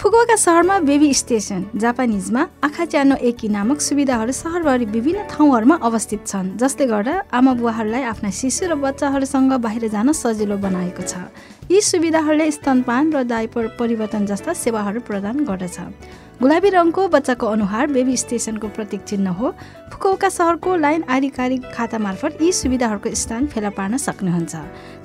Fukuoka सहरमा baby station जापानिजमा आखाच्यानो एकी नामक सुविधाहरू सहरभरि विभिन्न ठाउँहरूमा अवस्थित छन् जसले गर्दा आमा बुवाहरूलाई आफ्ना शिशु र बच्चाहरूसँग बाहिर जान सजिलो बनाएको छ। यी सुविधाहरूले स्तनपान र दाइपर परिवर्तन जस्ता सेवाहरू प्रदान गर्दछ। गुलाबी रङको बच्चाको अनुहार बेबी स्टेसनको प्रतीक चिन्ह हो। फुकौका सहरको लाइन आधिकारिक खाता मार्फत यी सुविधाहरूको स्थान फेला पार्न सक्नुहुन्छ।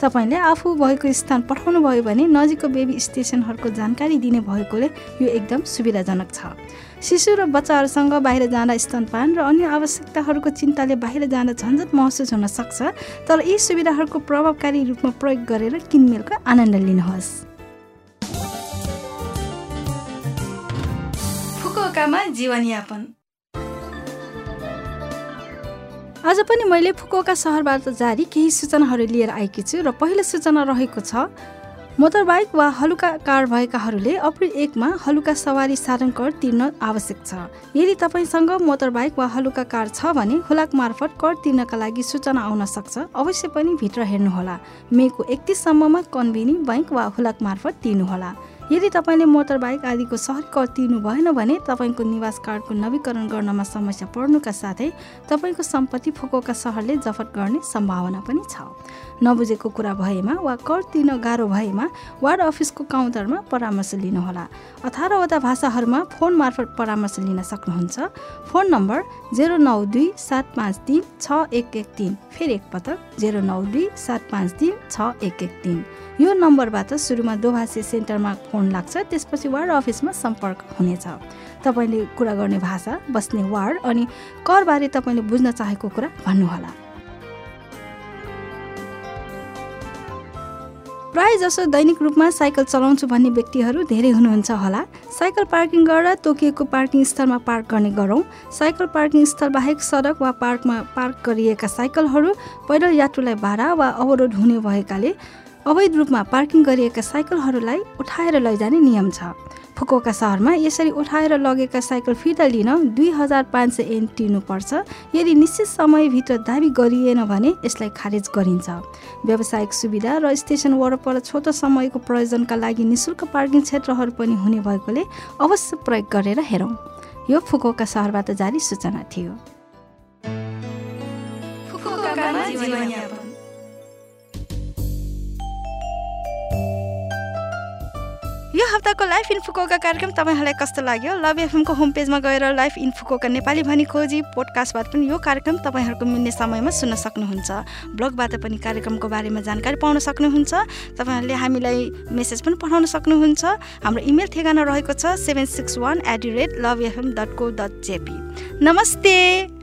तपाईँले आफू भएको स्थान पठाउनु भयो भने नजिकको बेबी स्टेसनहरूको जानकारी दिने भएकोले यो एकदम सुविधाजनक छ। शिशु र बच्चाहरूसँग बाहिर जाँदा स्तनपान र अन्य आवश्यकताहरूको चिन्ताले बाहिर जाँदा झन्झट महसुस हुन सक्छ। तर यी सुविधाहरूको प्रभावकारी रूपमा प्रयोग गरेर किनमेलको आनन्द लिनुहोस्। जीवनयापन। आज पनि मैले फुकुओका सहरबाट जारी केही सूचनाहरू लिएर आएकी छु र पहिलो सूचना रहेको छ मोटरबाइक वा हलुका कार भएकाहरूले अप्रिल एकमा हलुका सवारी साधन कर तिर्न आवश्यक छ। यदि तपाईँसँग मोटरबाइक वा हलुका कार छ भने हुलाक मार्फत कर तिर्नका लागि सूचना आउन सक्छ। अवश्य पनि भित्र हेर्नुहोला। मेको एकतिससम्ममा कन्भिनी बैङ्क वा हुलाक मार्फत तिर्नुहोला। यदि तपाईँले मोटरबाइक आदिको सहरी कर तिर्नु भएन भने तपाईँको निवास कार्डको नवीकरण गर्नमा समस्या पर्नुका साथै तपाईँको सम्पत्ति फुकोका सहरले जफत गर्ने सम्भावना पनि छ। नबुझेको कुरा भएमा वा कर तिर्न गाह्रो भएमा वार्ड अफिसको काउन्टरमा परामर्श लिनुहोला। अठारवटा भाषाहरूमा फोन मार्फत परामर्श लिन सक्नुहुन्छ। फोन नम्बर जेरो नौ दुई सात पाँच तिन छ एक एक तिन फेरि एकपटक जेरो नौ दुई सात पाँच तिन छ एक एक तिन। यो नम्बरबाट सुरुमा दोभाषी सेन्टरमा फोन लाग्छ त्यसपछि वार्ड अफिसमा सम्पर्क हुनेछ। तपाईँले कुरा गर्ने भाषा बस्ने वार्ड अनि करबारे तपाईँले बुझ्न चाहेको कुरा भन्नुहोला। प्राय जसो दैनिक रूपमा साइकल चलाउँछु भन्ने व्यक्तिहरू धेरै हुनुहुन्छ होला। साइकल पार्किङ गर्दा तोकिएको पार्किङ स्थलमा पार्क गर्ने गरौँ। साइकल पार्किङ स्थल बाहेक सडक वा पार्कमा पार्क गरिएका साइकलहरू पैदल यात्रुलाई भाडा वा अवरोध हुने भएकाले अवैध रूपमा पार्किङ गरिएका साइकलहरूलाई उठाएर लैजाने नियम छ। फुकोका सहरमा यसरी उठाएर लगेका साइकल फिर्ता लिन दुई हजार पाँच सय एन तिर्नुपर्छ। यदि निश्चित समयभित्र दावी गरिएन भने यसलाई खारेज गरिन्छ। व्यावसायिक सुविधा र स्टेसन वरपर छोटो समयको प्रयोजनका लागि निशुल्क पार्किङ क्षेत्रहरू पनि हुने भएकोले अवश्य प्रयोग गरेर हेरौँ। यो फुकोका सहरबाट जारी सूचना थियो। हप्ताको लाइफ इन्फोकोका कार्यक्रम तपाईँहरूलाई कस्तो लाग्यो? लभ एफएमको होम पेजमा गएर लाइफ इन्फोकोका नेपाली भनी खोजी पोडकास्टबाट पनि यो कार्यक्रम तपाईँहरूको मिल्ने समयमा सुन्न सक्नुहुन्छ। ब्लगबाट पनि कार्यक्रमको बारेमा जानकारी पाउन सक्नुहुन्छ। तपाईँहरूले हामीलाई मेसेज पनि पठाउन सक्नुहुन्छ। हाम्रो इमेल ठेगाना रहेको छ seven six one eight the rate love FM dot co dot JP नमस्ते!